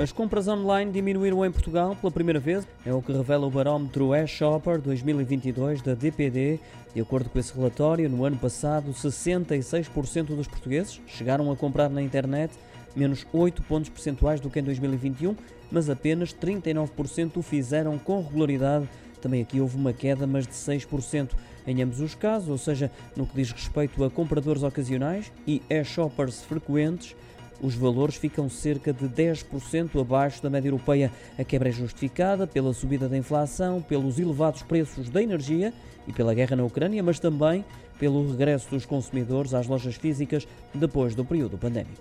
As compras online diminuíram em Portugal pela primeira vez, é o que revela o barómetro e-Shopper 2022 da DPD. De acordo com esse relatório, no ano passado, 66% dos portugueses chegaram a comprar na internet, menos 8 pontos percentuais do que em 2021, mas apenas 39% o fizeram com regularidade. Também aqui houve uma queda, mas de 6% em ambos os casos, ou seja, no que diz respeito a compradores ocasionais e e-shoppers frequentes os valores ficam cerca de 10% abaixo da média europeia. A quebra é justificada pela subida da inflação, pelos elevados preços da energia e pela guerra na Ucrânia, mas também pelo regresso dos consumidores às lojas físicas depois do período pandémico.